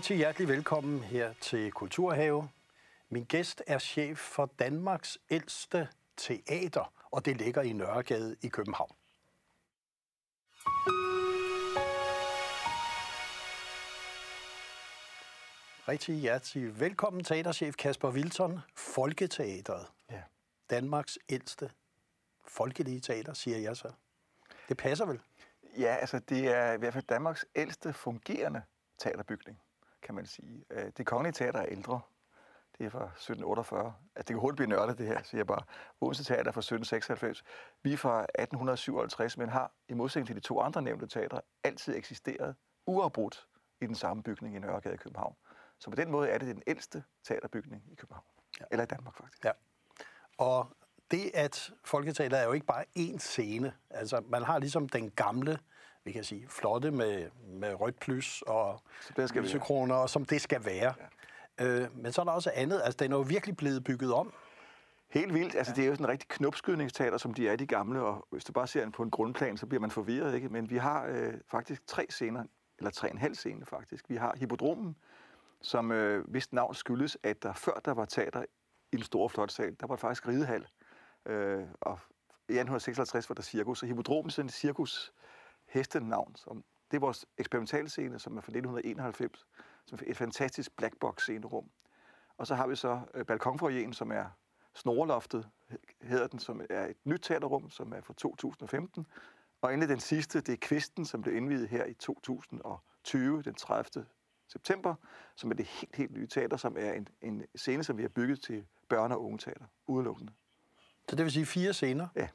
Rigtig hjertelig velkommen her til Kulturhave. Min gæst er chef for Danmarks ældste teater, og det ligger i Nørregade i København. Rigtig hjertelig velkommen, teaterchef Kasper Wilton, Folketeateret. Ja. Danmarks ældste folkelige teater, siger jeg så. Det passer vel? Ja, altså det er i hvert fald Danmarks ældste fungerende teaterbygning, kan man sige. Øh, Det kongelige teater er ældre. Det er fra 1748. Altså, det kan hurtigt blive nørdet, det her, siger jeg bare. Odense Teater er fra 1796. Vi er fra 1857, men har i modsætning til de to andre nævnte teatre altid eksisteret uafbrudt i den samme bygning i Nørregade i København. Så på den måde er det den ældste teaterbygning i København. Ja. Eller i Danmark, faktisk. Ja. Og det, at Folketeater er jo ikke bare én scene. Altså, man har ligesom den gamle, vi kan sige, flotte med, med rødt plus og lysekroner, og som det skal være. Ja. Øh, men så er der også andet. Altså, den er jo virkelig blevet bygget om. Helt vildt. Altså, det er jo sådan en rigtig knopskydningsteater, som de er de gamle, og hvis du bare ser den på en grundplan, så bliver man forvirret, ikke? Men vi har øh, faktisk tre scener, eller tre og en halv scene faktisk. Vi har Hippodromen, som øh, hvis navn skyldes, at der før der var teater i en stor flot sal, der var det faktisk ridehal. Øh, og i 1856 var der cirkus, så Hippodromen er sådan en cirkus hestenavn. Som, det er vores eksperimentalscene, som er fra 1991, som er et fantastisk blackbox scenerum. Og så har vi så øh, balkonfoyeren, som er Snorloftet, hedder den, som er et nyt teaterrum, som er fra 2015. Og endelig den sidste, det er Kvisten, som blev indvidet her i 2020, den 30. september, som er det helt, helt nye teater, som er en, en scene, som vi har bygget til børne- og unge teater, udelukkende. Så det vil sige fire scener. Ja.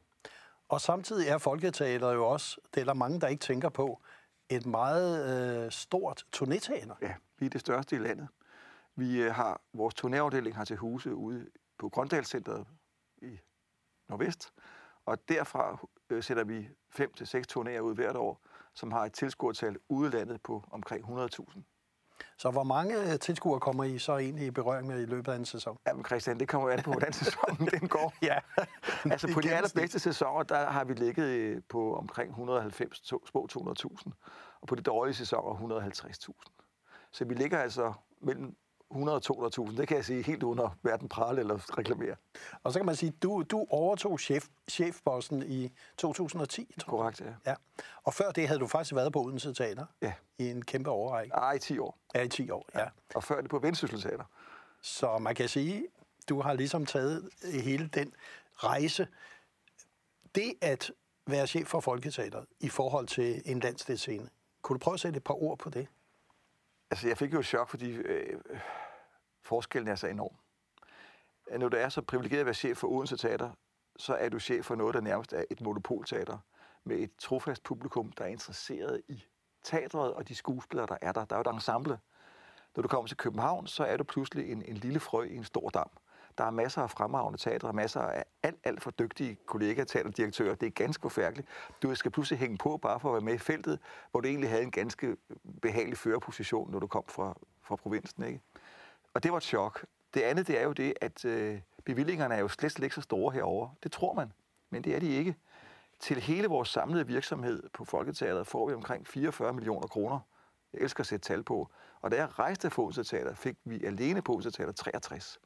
Og samtidig er Folketeater jo også, det er der mange, der ikke tænker på, et meget øh, stort turnéteater. Ja, vi er det største i landet. Vi øh, har vores turnéafdeling har til huse ude på Grøndalscenteret i Nordvest, og derfra øh, sætter vi fem til seks turnéer ud hvert år, som har et tilskuertal ude landet på omkring 100.000. Så hvor mange øh, tilskuere kommer I så egentlig i berøring med i løbet af en sæson? Jamen Christian, det kommer jo an på, hvordan sæsonen den går. Ja. Altså på de allerbedste sæsoner, der har vi ligget øh, på omkring 190, to- små 200.000, og på de dårlige sæsoner 150.000. Så vi ligger altså mellem 100 og 200.000, det kan jeg sige helt uden at hverken prale eller reklamere. Og så kan man sige, du, du overtog chef, chefposten i 2010, tror jeg. Korrekt, ja. Ja. Og før det havde du faktisk været på Odense Teater Ja. i en kæmpe overrække. Ej, i 10 år. Ja, i 10 år, ja. Og før det på Vendsyssel Teater. Så man kan sige, du har ligesom taget hele den rejse. Det at være chef for Folketeateret i forhold til en landsdelsscene, kunne du prøve at sætte et par ord på det? Altså, jeg fik jo et chok, fordi øh, forskellen er så enorm. Når du er så privilegeret at være chef for Odense Teater, så er du chef for noget, der nærmest er et monopolteater, med et trofast publikum, der er interesseret i teatret og de skuespillere, der er der. Der er jo et ensemble. Når du kommer til København, så er du pludselig en, en lille frø i en stor dam. Der er masser af fremragende teatre, og masser af alt, alt for dygtige kollegaer, teaterdirektører. Det er ganske forfærdeligt. Du skal pludselig hænge på bare for at være med i feltet, hvor du egentlig havde en ganske behagelig førerposition, når du kom fra, fra provinsen. Ikke? Og det var et chok. Det andet, det er jo det, at øh, bevillingerne er jo slet, slet ikke så store herover. Det tror man, men det er de ikke. Til hele vores samlede virksomhed på Folketeateret får vi omkring 44 millioner kroner. Jeg elsker at sætte tal på. Og da jeg rejste fra Odense Teater, fik vi alene på Odense Teater 63.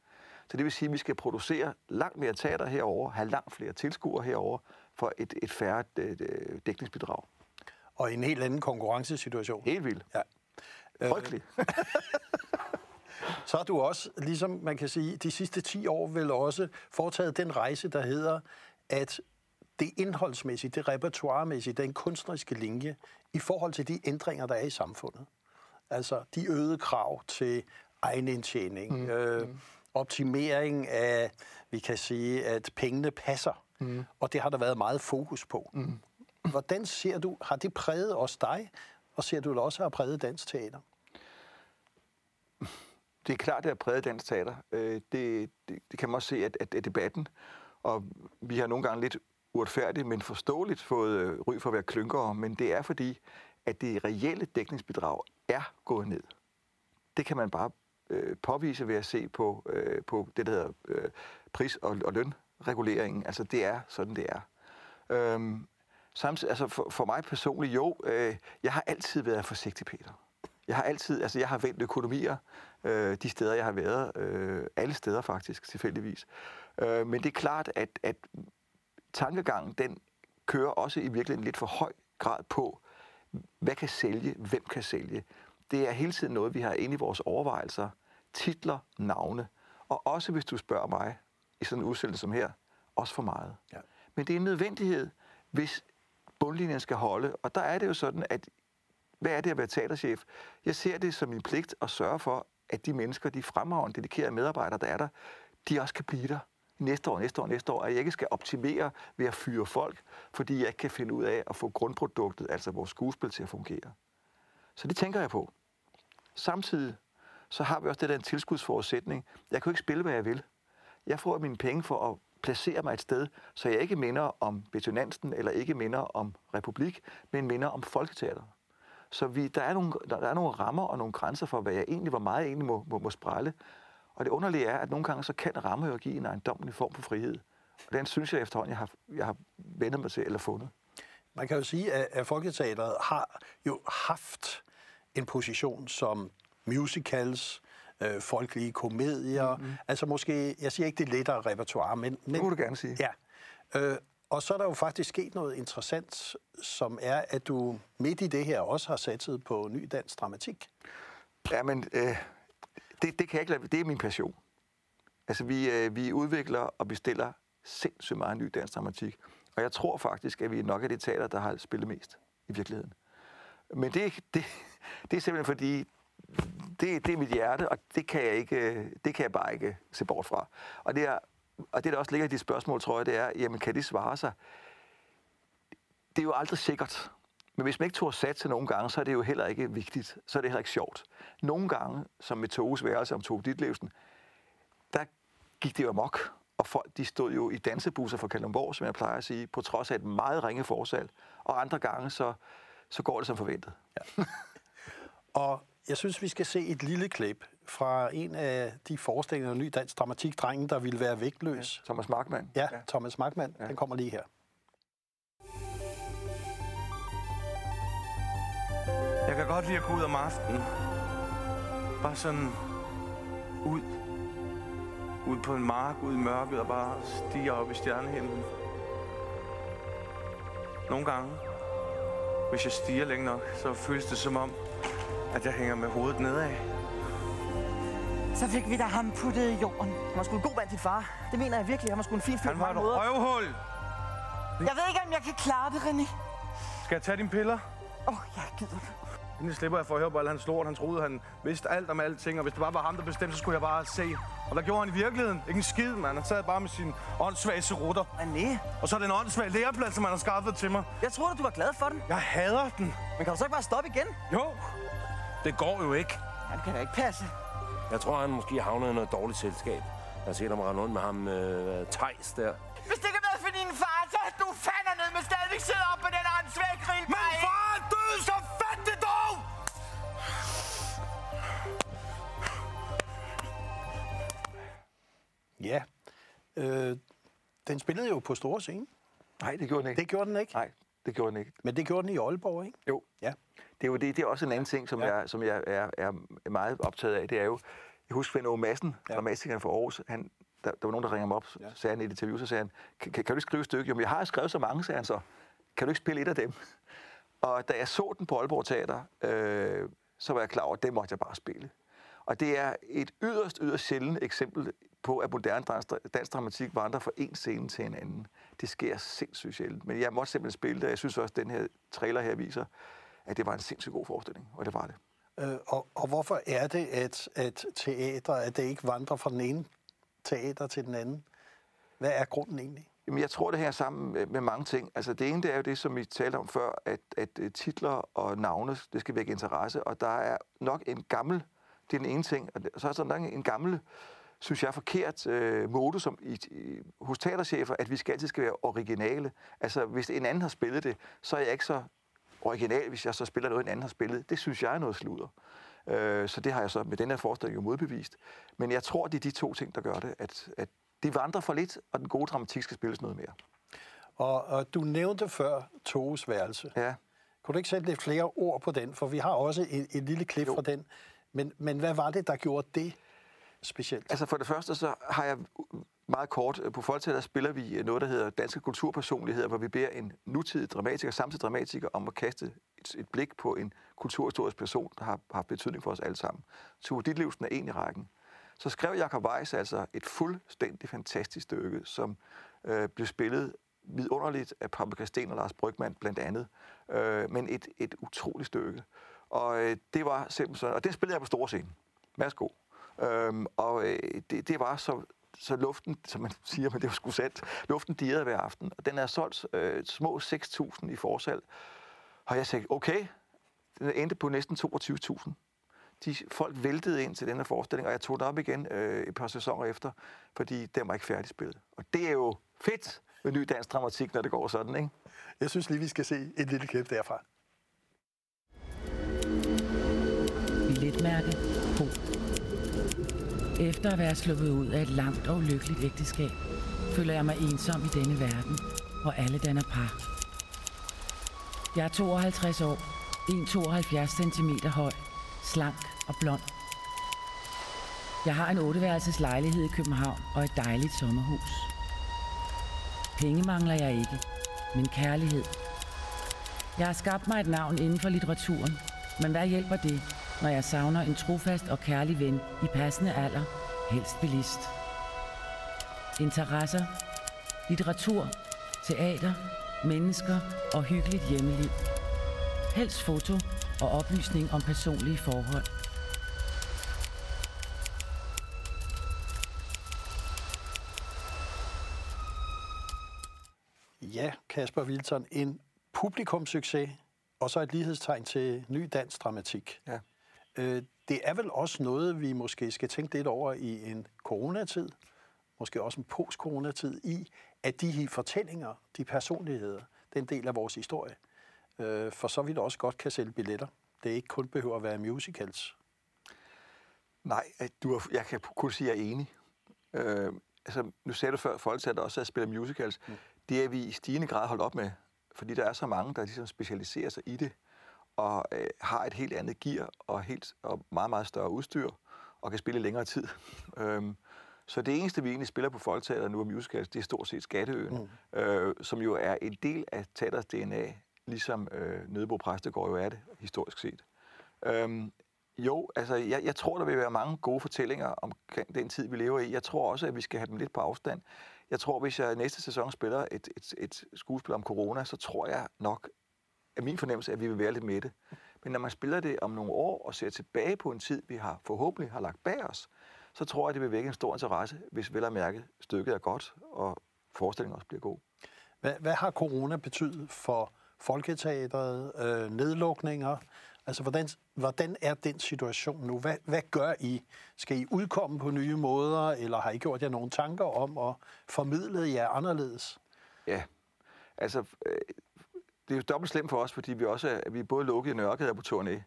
Så det vil sige, at vi skal producere langt mere teater herover, have langt flere tilskuere herover for et, et færre øh, øh, dækningsbidrag. Og en helt anden konkurrencesituation. Helt vildt. Ja. Frygteligt. Så har du også, ligesom man kan sige, de sidste 10 år vel også foretaget den rejse, der hedder, at det indholdsmæssige, det repertoiremæssige, den kunstneriske linje i forhold til de ændringer, der er i samfundet. Altså de øgede krav til egenindtjening, mm. øh, optimering af, vi kan sige, at pengene passer. Mm. Og det har der været meget fokus på. Mm. Hvordan ser du, har det præget også dig, og ser du det også har præget dansk teater? Det er klart, det har præget dansk teater. Øh, Det, det, det kan man også se af, af, debatten. Og vi har nogle gange lidt uretfærdigt, men forståeligt fået øh, ry for at være klynkere, men det er fordi, at det reelle dækningsbidrag er gået ned. Det kan man bare øh, påvise ved at se på, øh, på det, der hedder øh, pris- og, og lønreguleringen. Altså, det er sådan, det er. Øhm, samtidig, altså for, for mig personligt, jo, øh, jeg har altid været forsigtig, Peter. Jeg har altid, altså jeg har vendt økonomier øh, de steder, jeg har været. Øh, alle steder faktisk, tilfældigvis. Øh, men det er klart, at, at tankegangen, den kører også i virkeligheden lidt for høj grad på, hvad kan sælge, hvem kan sælge. Det er hele tiden noget, vi har inde i vores overvejelser. Titler, navne. Og også hvis du spørger mig i sådan en udsendelse som her, også for meget. Ja. Men det er en nødvendighed, hvis bundlinjen skal holde. Og der er det jo sådan, at hvad er det at være teaterchef? Jeg ser det som min pligt at sørge for, at de mennesker, de fremragende, dedikerede medarbejdere, der er der, de også kan blive der næste år, næste år, næste år, at jeg ikke skal optimere ved at fyre folk, fordi jeg ikke kan finde ud af at få grundproduktet, altså vores skuespil, til at fungere. Så det tænker jeg på. Samtidig så har vi også det der en tilskudsforudsætning. Jeg kan jo ikke spille, hvad jeg vil. Jeg får mine penge for at placere mig et sted, så jeg ikke minder om Betonansen eller ikke minder om Republik, men minder om Folketeater. Så vi, der, er nogle, der er nogle rammer og nogle grænser for, hvad jeg egentlig, hvor meget jeg egentlig må, må, må sprælle. Og det underlige er, at nogle gange så kan rammer jo give en ejendommelig form for frihed. Og den synes jeg efterhånden, jeg har, jeg har vendt mig til eller fundet. Man kan jo sige, at, at Folketeateret har jo haft en position som musicals, øh, folkelige komedier. Mm-hmm. Altså måske, jeg siger ikke det lettere repertoire, men... men det må du gerne sige. Ja. Øh, og så er der jo faktisk sket noget interessant, som er, at du midt i det her også har satset på ny dansk dramatik. Ja, men øh, det, det kan jeg ikke lade, Det er min passion. Altså, vi, øh, vi udvikler og bestiller sindssygt meget ny dansk dramatik. Og jeg tror faktisk, at vi nok er det teater, der har spillet mest i virkeligheden. Men det, det, det er simpelthen fordi, det, det er mit hjerte, og det kan jeg, ikke, øh, det kan jeg bare ikke se bort fra. Og det, er, og det, der også ligger i de spørgsmål, tror jeg, det er, jamen, kan de svare sig? Det er jo aldrig sikkert. Men hvis man ikke tog sat til nogle gange, så er det jo heller ikke vigtigt. Så er det heller ikke sjovt. Nogle gange, som med Toges værelse om Tove Ditlevsen, der gik det jo amok. Og folk de stod jo i dansebusser for Kalundborg, som jeg plejer at sige, på trods af et meget ringe forsal. Og andre gange, så, så går det som forventet. Ja. og jeg synes, vi skal se et lille klip fra en af de forestillinger af ny dansk dramatik, drengen, der ville være vægtløs. Ja, Thomas Markmann. Ja, ja. Thomas Markmann. Ja. Den kommer lige her. Jeg kan godt lide at gå ud om aftenen. Bare sådan ud. Ud på en mark, ud i mørket og bare stige op i stjernehimlen. Nogle gange, hvis jeg stiger længe nok, så føles det som om, at jeg hænger med hovedet nedad. Så fik vi da ham puttet i jorden. Han var sgu en god mand, din far. Det mener jeg virkelig. Han var sgu en fin fyr Han var et røvhul. Jeg ved ikke, om jeg kan klare det, René. Skal jeg tage dine piller? Åh, oh, jeg gider det. Inden slipper jeg for at høre på alle hans lort. Han troede, han vidste alt om alting, og hvis det bare var ham, der bestemte, så skulle jeg bare se. Og hvad gjorde han i virkeligheden? Ikke en skid, mand. Han sad bare med sin åndssvage serutter. René. Og så er det en åndssvag læreplads, som han har skaffet til mig. Jeg troede, du var glad for den. Jeg hader den. Men kan du så ikke bare stoppe igen? Jo. Det går jo ikke. Han kan da ikke passe. Jeg tror, han måske havnet i noget dårligt selskab. Jeg har set ham rende rundt med ham øh, Thijs der. Hvis det ikke er for din far, så er du fanden ned med stadigvæk sidder op på den åndssvage grill. Men far er død, så fat det dog! Ja. Øh, den spillede jo på store scene. Nej, det gjorde den ikke. Det gjorde den ikke? Nej, det gjorde den ikke. Men det gjorde den i Aalborg, ikke? Jo. Det er jo det, det er også en anden ting, som, ja. jeg, som jeg er, er meget optaget af. Det er jo, jeg husker Svend Aage Madsen, ja. dramatikeren for Aarhus, han, der, der var nogen, der ringer ham op, ja. sagde han i et interview, så sagde han, kan, kan, du ikke skrive et stykke? Jo, jeg har skrevet så mange, sagde han så. Kan du ikke spille et af dem? Og da jeg så den på Aalborg Teater, øh, så var jeg klar over, at det måtte jeg bare spille. Og det er et yderst, yderst sjældent eksempel på, at moderne dansk dramatik vandrer fra en scene til en anden. Det sker sindssygt sjældent. Men jeg måtte simpelthen spille det, og jeg synes også, at den her trailer her viser, at det var en sindssygt god forestilling, og det var det. Øh, og, og hvorfor er det, at, at teater, at det ikke vandrer fra den ene teater til den anden? Hvad er grunden egentlig? Jamen, jeg tror, det her sammen med, med mange ting. Altså, det ene det er jo det, som vi talte om før, at, at øh, titler og navne, det skal vække interesse, og der er nok en gammel, det er den ene ting, og så er der en gammel, synes jeg, forkert øh, mode som i, i, hos teaterchefer, at vi skal altid skal være originale. Altså, hvis en anden har spillet det, så er jeg ikke så original, hvis jeg så spiller noget, en anden har spillet. Det synes jeg er noget sludder. Øh, så det har jeg så med den her forestilling jo modbevist. Men jeg tror, det er de to ting, der gør det, at, at de vandrer for lidt, og den gode dramatik skal spilles noget mere. Og, og du nævnte før Toges værelse. Ja. Kunne du ikke sætte lidt flere ord på den? For vi har også et, et lille klip Jo. fra den. Men, men hvad var det, der gjorde det specielt? Altså for det første, så har jeg meget kort, på Folketeater spiller vi øh, noget, der hedder Danske Kulturpersonligheder, hvor vi beder en nutidig dramatiker, samtidig dramatiker, om at kaste et, et blik på en kulturhistorisk person, der har haft betydning for os alle sammen. Tue Ditlevsen er en i rækken. Så skrev Jacob Weiss altså et fuldstændig fantastisk stykke, som øh, blev spillet vidunderligt af Pappe Christen og Lars Brygman blandt andet, øh, men et, et utroligt stykke. Og øh, det var simpelthen sådan, og det spillede jeg på store scene. Værsgo. Øhm, og øh, det, det var så, så luften, som man siger, men det var sgu sandt, luften dirrede hver aften. Og den er solgt øh, små 6.000 i forsalg. Og jeg sagde, okay, den endte på næsten 22.000. De folk væltede ind til den her forestilling, og jeg tog den op igen øh, et par sæsoner efter, fordi den var ikke færdigspillet. Og det er jo fedt med ny dansk dramatik, når det går sådan, ikke? Jeg synes lige, vi skal se et lille klip derfra. Billetmærke. Efter at være sluppet ud af et langt og lykkeligt ægteskab, føler jeg mig ensom i denne verden, hvor alle danner par. Jeg er 52 år, 1,72 cm høj, slank og blond. Jeg har en otteværelses lejlighed i København og et dejligt sommerhus. Penge mangler jeg ikke, men kærlighed. Jeg har skabt mig et navn inden for litteraturen, men hvad hjælper det, når jeg savner en trofast og kærlig ven i passende alder, helst bilist. Interesser, litteratur, teater, mennesker og hyggeligt hjemmeliv. Helst foto og oplysning om personlige forhold. Ja, Kasper Wilton, en publikumssucces, og så et lighedstegn til ny dansk dramatik. Ja. Øh, det er vel også noget, vi måske skal tænke lidt over i en coronatid, måske også en post-coronatid, i at de her fortællinger, de personligheder, den del af vores historie, øh, for så vidt også godt kan sælge billetter. Det ikke kun behøver at være musicals. Nej, at du er, jeg kan kun sige, at jeg er enig. Øh, altså, nu sagde du før, at Folketeater også er at spille musicals. Mm. Det er vi i stigende grad holdt op med, fordi der er så mange, der ligesom specialiserer sig i det, og øh, har et helt andet gear og, helt, og meget, meget større udstyr, og kan spille længere tid. øhm, så det eneste, vi egentlig spiller på Folketeater nu er musicals, det er stort set Skatteøen, mm. øh, som jo er en del af teaters DNA, ligesom øh, Nødebo Præstegård jo er det, historisk set. Øhm, jo, altså jeg, jeg tror, der vil være mange gode fortællinger om den tid, vi lever i. Jeg tror også, at vi skal have dem lidt på afstand. Jeg tror, hvis jeg næste sæson spiller et, et, et skuespil om corona, så tror jeg nok, at min fornemmelse er, at vi vil være lidt med det. Men når man spiller det om nogle år og ser tilbage på en tid, vi har forhåbentlig har lagt bag os, så tror jeg, det vil vække en stor interesse, hvis vel at mærke stykket er godt, og forestillingen også bliver god. Hvad, hvad har corona betydet for Folketeateret, øh, nedlukninger? Altså, hvordan, hvordan er den situation nu? Hvad, hvad gør I? Skal I udkomme på nye måder, eller har I gjort jer nogle tanker om at formidle jer anderledes? Ja, altså, øh, det er jo dobbelt slemt for os, fordi vi også er, vi er både lukket i nørket og på turné.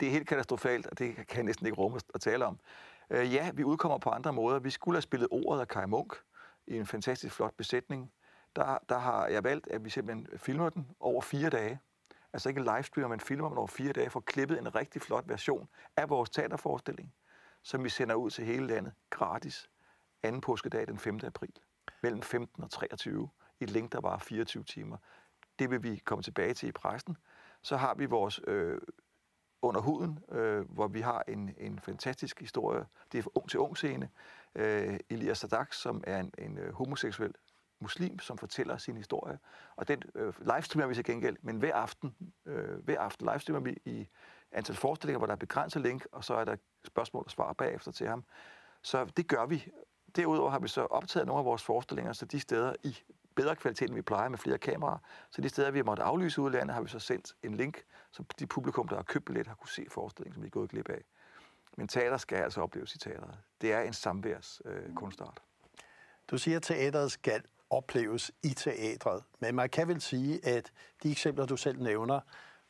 Det er helt katastrofalt, og det kan jeg næsten ikke rumme at tale om. Øh, ja, vi udkommer på andre måder. Vi skulle have spillet ordet af Kai Munk i en fantastisk flot besætning. Der, der har jeg valgt, at vi simpelthen filmer den over fire dage. Altså ikke livestreamer, men filmer den over fire dage, for klippet en rigtig flot version af vores teaterforestilling, som vi sender ud til hele landet gratis anden påskedag den 5. april mellem 15 og 23 i et link, der var 24 timer. Det vil vi komme tilbage til i præsten. Så har vi vores øh, under huden, øh, hvor vi har en, en fantastisk historie. Det er for ung til ung scene. Øh, Elias Sadak, som er en, en øh, homoseksuel muslim, som fortæller sin historie. Og den øh, livestreamer vi til gengæld, men hver aften, øh, hver aften livestreamer vi i antal forestillinger, hvor der er begrænset link, og så er der spørgsmål og svar bagefter til ham. Så det gør vi. Derudover har vi så optaget nogle af vores forestillinger, så de steder i bedre kvalitet, end vi plejer med flere kameraer. Så de steder, vi har måttet aflyse udlandet, har vi så sendt en link, så de publikum, der har købt billet, har kunne se forestillingen, som vi er gået glip af. Men teater skal altså opleves i teateret. Det er en samværs øh, kunstart. Du siger, at teateret skal opleves i teatret, men man kan vel sige, at de eksempler, du selv nævner,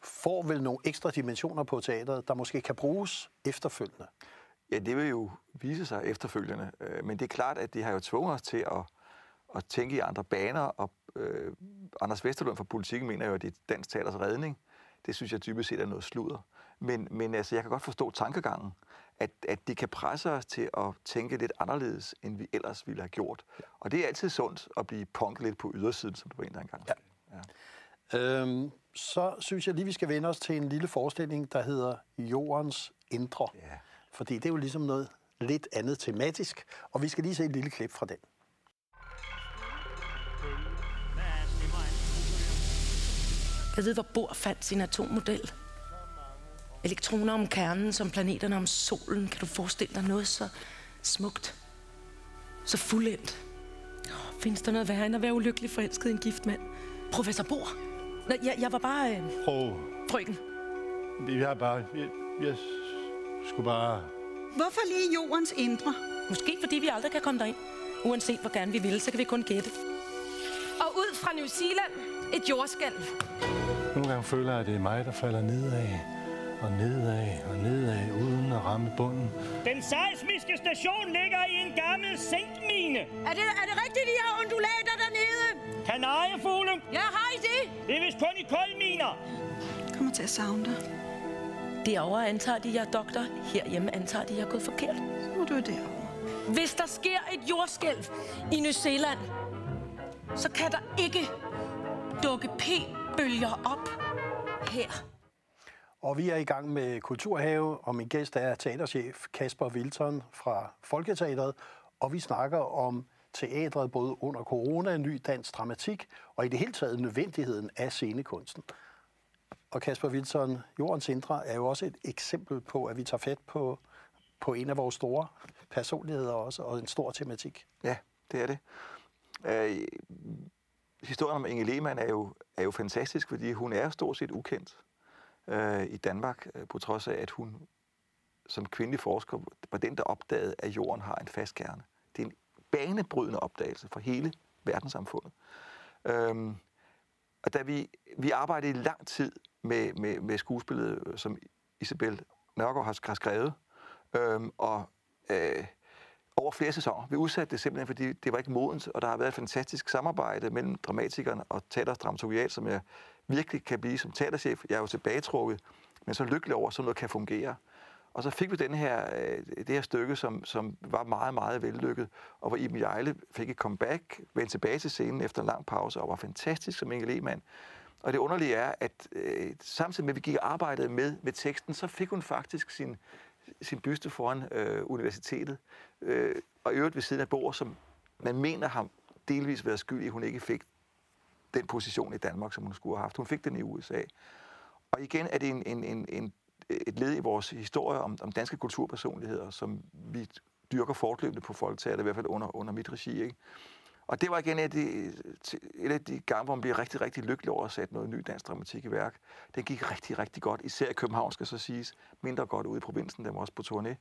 får vel nogle ekstra dimensioner på teateret, der måske kan bruges efterfølgende. Ja, det vil jo vise sig efterfølgende. Øh, Men det er klart, at det har jo tvunget os til at, at tænke i andre baner. Og øh, Anders Vesterlund fra Politikken mener jo, at det er dansk teaters redning. det synes jeg dybest set er noget sludder. Men, men altså, jeg kan godt forstå tankegangen, at, at det kan presse os til at tænke lidt anderledes, end vi ellers ville have gjort. Og det er altid sundt at blive punket lidt på ydersiden, som du var en der engang. Ja. Øhm, så synes jeg lige, vi skal vende os til en lille forestilling, der hedder Jordens Indre. Ja. Fordi det er jo ligesom noget lidt andet tematisk, og vi skal lige se et lille klip fra den. Jeg ved, hvor Bohr fandt sin atommodel. Elektroner om kernen, som planeterne om solen. Kan du forestille dig noget så smukt? Så fuldendt. Oh, findes der noget værre end at være ulykkelig forelsket i en gift mand? Professor Bohr? Nå, jeg, jeg var bare øh, Prøv. frøken. Vi har bare... Jeg, jeg skulle bare... Hvorfor lige jordens indre? Måske fordi vi aldrig kan komme derind. Uanset hvor gerne vi vil, så kan vi kun gætte. Og ud fra New Zealand, et jordskælv. Nogle gange føler jeg, at det er mig, der falder nedad og nedad og nedad, uden at ramme bunden. Den seismiske station ligger i en gammel zinkmine. Er det, er det rigtigt, I har undulater dernede? Kanariefugle. Ja, har I det? Det er vist kun i koldminer. Jeg kommer til at savne dig. Derovre antager de, jeg er doktor. Herhjemme antager de, jeg er gået forkert. Så må du er derovre. Hvis der sker et jordskælv i New Zealand, så kan der ikke dukke p-bølger op her. Og vi er i gang med Kulturhave, og min gæst er teaterchef Kasper Wilton fra Folketeateret, og vi snakker om teatret både under corona, ny dansk dramatik, og i det hele taget nødvendigheden af scenekunsten. Og Kasper Wilson, Jordens Indre er jo også et eksempel på, at vi tager fat på, på en af vores store personligheder også, og en stor tematik. Ja, det er det. Øh, historien om Inge Lehmann er jo, er jo fantastisk, fordi hun er stort set ukendt øh, i Danmark, øh, på trods af, at hun som kvindelig forsker var den, der opdagede, at jorden har en fast kerne. Det er en banebrydende opdagelse for hele verdenssamfundet. Øhm, og da vi, vi arbejdede i lang tid med, med, med skuespillet, øh, som Isabel Nørgaard har har skrevet, øhm, og øh, over flere sæsoner. Vi udsatte det simpelthen, fordi det var ikke modent, og der har været et fantastisk samarbejde mellem dramatikeren og teaterdramaturgiat, som jeg virkelig kan blive som teaterchef. Jeg er jo tilbagetrukket, men så lykkelig over, at sådan noget kan fungere. Og så fik vi den her, øh, det her stykke, som, som var meget, meget vellykket, og hvor Iben Jejle fik et comeback, vendte tilbage til scenen efter en lang pause, og var fantastisk som Inge Lehmann. Og det underlige er, at øh, samtidig med, at vi gik og arbejdede med, med teksten, så fik hun faktisk sin, sin byste foran øh, universitetet, øh, og i øvrigt ved siden af bord, som man mener har delvis været skyld i, at hun ikke fik den position i Danmark, som hun skulle have haft. Hun fik den i USA. Og igen er det en, en, en, en, et led i vores historie om, om danske kulturpersonligheder, som vi dyrker fortløbende på folketaget, i hvert fald under, under mit regi. Ikke? Og det var igen et øh, af, de, et af de gange, hvor man bliver rigtig, rigtig lykkelig over at sætte noget ny dansk dramatik i værk. Den gik rigtig, rigtig godt, især i København, skal så siges. Mindre godt ude i provinsen, den var også på turné.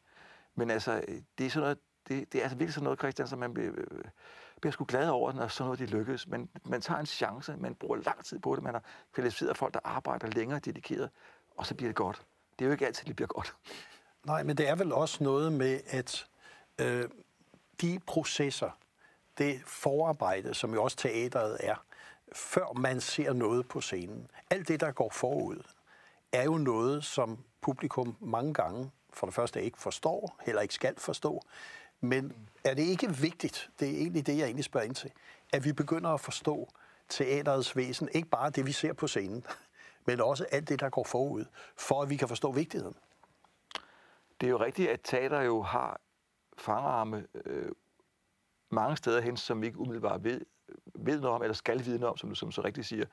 Men altså, øh, det er sådan noget, det, det er altså virkelig sådan noget, Christian, som man bliver, øh, bliver sgu glad over, når sådan noget de lykkes. Men man tager en chance, man bruger lang tid på det, man har kvalificeret folk, der arbejder længere dedikeret, og så bliver det godt. Det er jo ikke altid, det bliver godt. Nej, men det er vel også noget med, at øh, de processer, det forarbejde, som jo også teateret er, før man ser noget på scenen, alt det, der går forud, er jo noget, som publikum mange gange for det første ikke forstår, heller ikke skal forstå. Men er det ikke vigtigt, det er egentlig det, jeg egentlig spørger ind til, at vi begynder at forstå teaterets væsen, ikke bare det, vi ser på scenen, men også alt det, der går forud, for at vi kan forstå vigtigheden? Det er jo rigtigt, at teater jo har fangarme øh, mange steder hen, som vi ikke umiddelbart ved, ved noget om, eller skal vide noget om, som du som så rigtigt siger.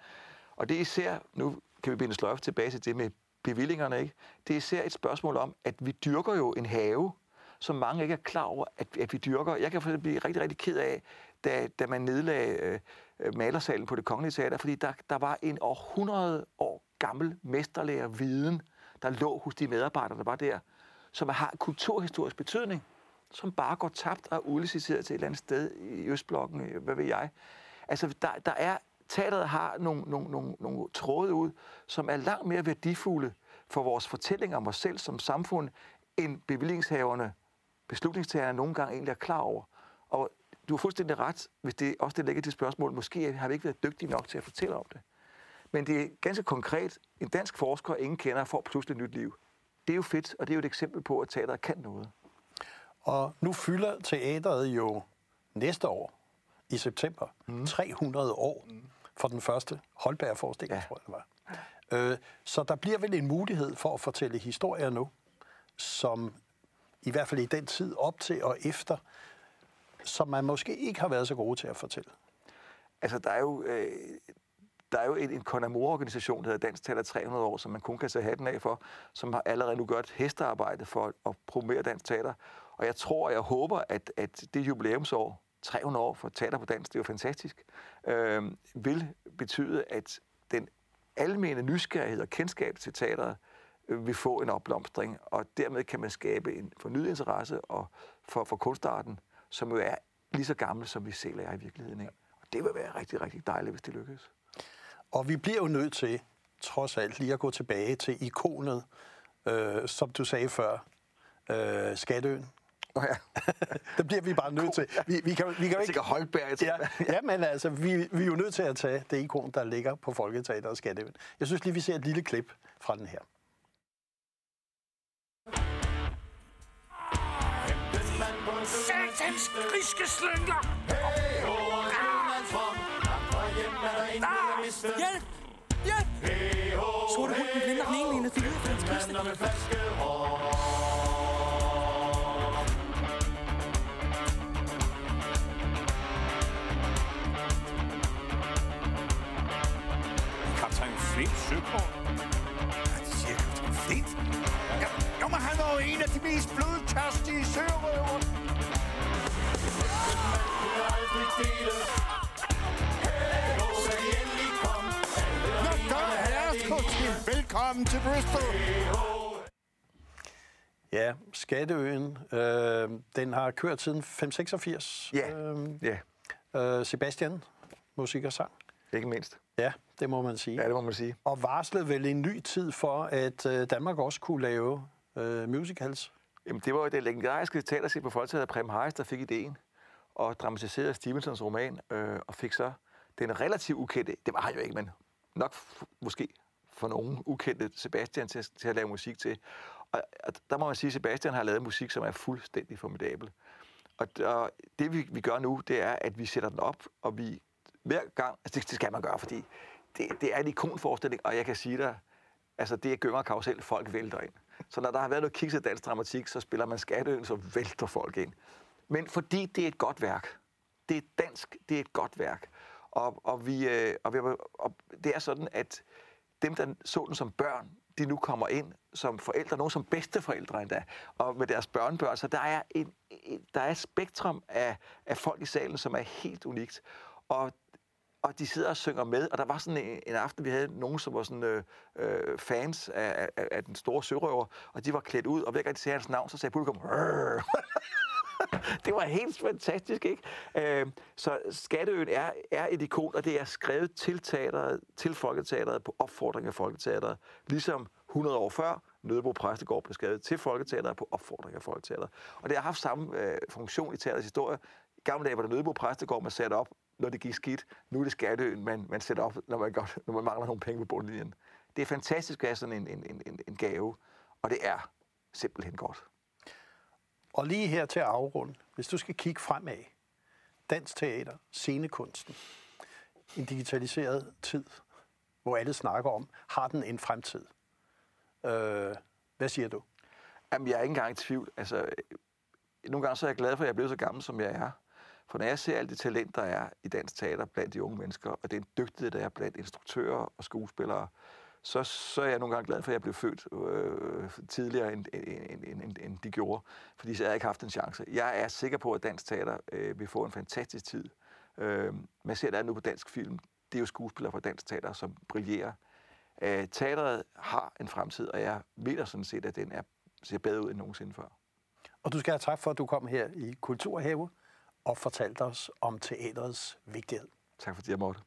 Og det er især, nu kan vi binde sløjfe tilbage til det med bevillingerne, ikke? Det er især et spørgsmål om, at vi dyrker jo en have, som mange ikke er klar over, at, at vi dyrker. Jeg kan for blive rigtig, rigtig ked af, da, da man nedlagde øh, øh malersalen på det kongelige teater, fordi der, der var en århundrede år gammel mesterlærer viden, der lå hos de medarbejdere, der var der, som har kulturhistorisk betydning, som bare går tabt og udliciteret til et eller andet sted i Østblokken, øh, hvad ved jeg. Altså, der, der er, teateret har nogle, nogle, nogle, nogle tråde ud, som er langt mere værdifulde for vores fortælling om os selv som samfund, end bevillingshaverne, beslutningstagerne nogle gange egentlig er klar over. Og du har fuldstændig ret, hvis det også det ligger til spørgsmål. Måske har vi ikke været dygtige nok til at fortælle om det. Men det er ganske konkret. En dansk forsker, ingen kender, får pludselig et nyt liv. Det er jo fedt, og det er jo et eksempel på, at teateret kan noget. Og nu fylder teateret jo næste år, i september, mm. 300 år for den første Holberg-forestilling, ja. tror jeg det var. Øh, så der bliver vel en mulighed for at fortælle historier nu, som i hvert fald i den tid op til og efter, som man måske ikke har været så gode til at fortælle. Altså, der er jo, øh, der er jo en, en Conamore-organisation, der hedder Dansk Teater 300 år, som man kun kan tage hatten af for, som har allerede nu gjort hestearbejde for at promovere dansk teater. Og jeg tror, og jeg håber, at, at det jubilæumsår, 300 år for teater på dansk, det er jo fantastisk, øh, vil betyde, at den almene nysgerrighed og kendskab til teateret øh, vil få en opblomstring, og dermed kan man skabe en fornyet interesse og for, for kunstarten, som jo er lige så gammel, som vi selv er i virkeligheden. Ikke? Og det vil være rigtig, rigtig dejligt, hvis det lykkes. Og vi bliver jo nødt til, trods alt, lige at gå tilbage til ikonet, øh, som du sagde før, øh, Skatøen. Oh ja. det bliver vi bare nødt til. Vi, vi kan, vi kan ikke... Holberg. Ja, ja, men altså, vi, vi er jo nødt til at tage det ikon, der ligger på Folketeater og Skatøen. Jeg synes lige, vi ser et lille klip fra den her. Satans griske slyngler! Hey, er der mister. Hjælp! Hjælp! Hey, ho, Sorte hund, den blinder den ene ene, de lyder for Søkort? Ja, de siger Kaptajn Flint? Ja, jo, men han var jo en af de mest blodtørstige sørøver. kunne aldrig dele. Kom. Nå, herres til. Velkommen til Bristol. Ja, Skatteøen, øh, den har kørt siden 586. Ja, øh, ja. Øh, Sebastian, musik og sang. Ikke mindst. Ja, det må man sige. Ja, det må man sige. Og varslede vel en ny tid for, at øh, Danmark også kunne lave øh, musicals. Jamen, det var jo det legendariske teaterset på Folketeater, Prem Hayes, der fik ideen og dramatiserede Stevensons roman, øh, og fik så den relativt ukendte, det var han jo ikke, men nok måske for nogen ukendte Sebastian til, til at lave musik til. Og, og der må man sige, at Sebastian har lavet musik, som er fuldstændig formidabel. Og, og det vi, vi gør nu, det er, at vi sætter den op, og vi hver gang, altså det, det skal man gøre, fordi det, det er en ikonforestilling, og jeg kan sige dig, altså det er gynger og karusel, folk vælter ind. Så når der har været noget kikset dansk dramatik, så spiller man skatteøen, så vælter folk ind. Men fordi det er et godt værk. Det er dansk, det er et godt værk. Og, og, vi, øh, og, vi, og det er sådan, at dem, der så den som børn, de nu kommer ind som forældre, nogen som bedsteforældre endda, og med deres børnebørn. Så der er, en, der er et spektrum af, af folk i salen, som er helt unikt. Og og de sidder og synger med, og der var sådan en, en aften, vi havde nogen, som var sådan øh, øh, fans af, af, af den store sørøver, og de var klædt ud, og hver gang de sagde hans navn, så sagde publikum, det var helt fantastisk, ikke? Øh, så Skatteøen er, er et ikon, og det er skrevet til teateret, til Folketeateret på opfordring af Folketeateret, ligesom 100 år før Nødebo Præstegård blev skrevet til Folketeateret på opfordring af Folketeateret. Og det har haft samme øh, funktion i teaterets historie. I gamle dage var det Nødebo Præstegård, man satte op, når det gik skidt. Nu er det Skatteøen, man, man sætter op, når man, godt, når man mangler nogle penge på bundlinjen. Det er fantastisk at have sådan en, en, en, en gave, og det er simpelthen godt. Og lige her til at afrunde, hvis du skal kigge fremad, dansk teater, scenekunsten, en digitaliseret tid, hvor alle snakker om, har den en fremtid? Øh, hvad siger du? Jamen, jeg er ikke engang i tvivl. Altså, nogle gange så er jeg glad for, at jeg er blevet så gammel, som jeg er. For når jeg ser alt det talent, der er i dansk teater blandt de unge mennesker, og den dygtighed, der er blandt instruktører og skuespillere, så, så er jeg nogle gange glad for, at jeg blev født øh, tidligere, end, end, end, end, end de gjorde. Fordi så havde jeg ikke haft en chance. Jeg er sikker på, at dansk teater øh, vil få en fantastisk tid. Øh, man ser det nu på dansk film. Det er jo skuespillere fra dansk teater, som brillerer. Øh, teateret har en fremtid, og jeg mener sådan set, at den er, ser bedre ud end nogensinde før. Og du skal have tak for, at du kom her i Kulturhave og fortalte os om teaterets vigtighed. Tak fordi jeg måtte.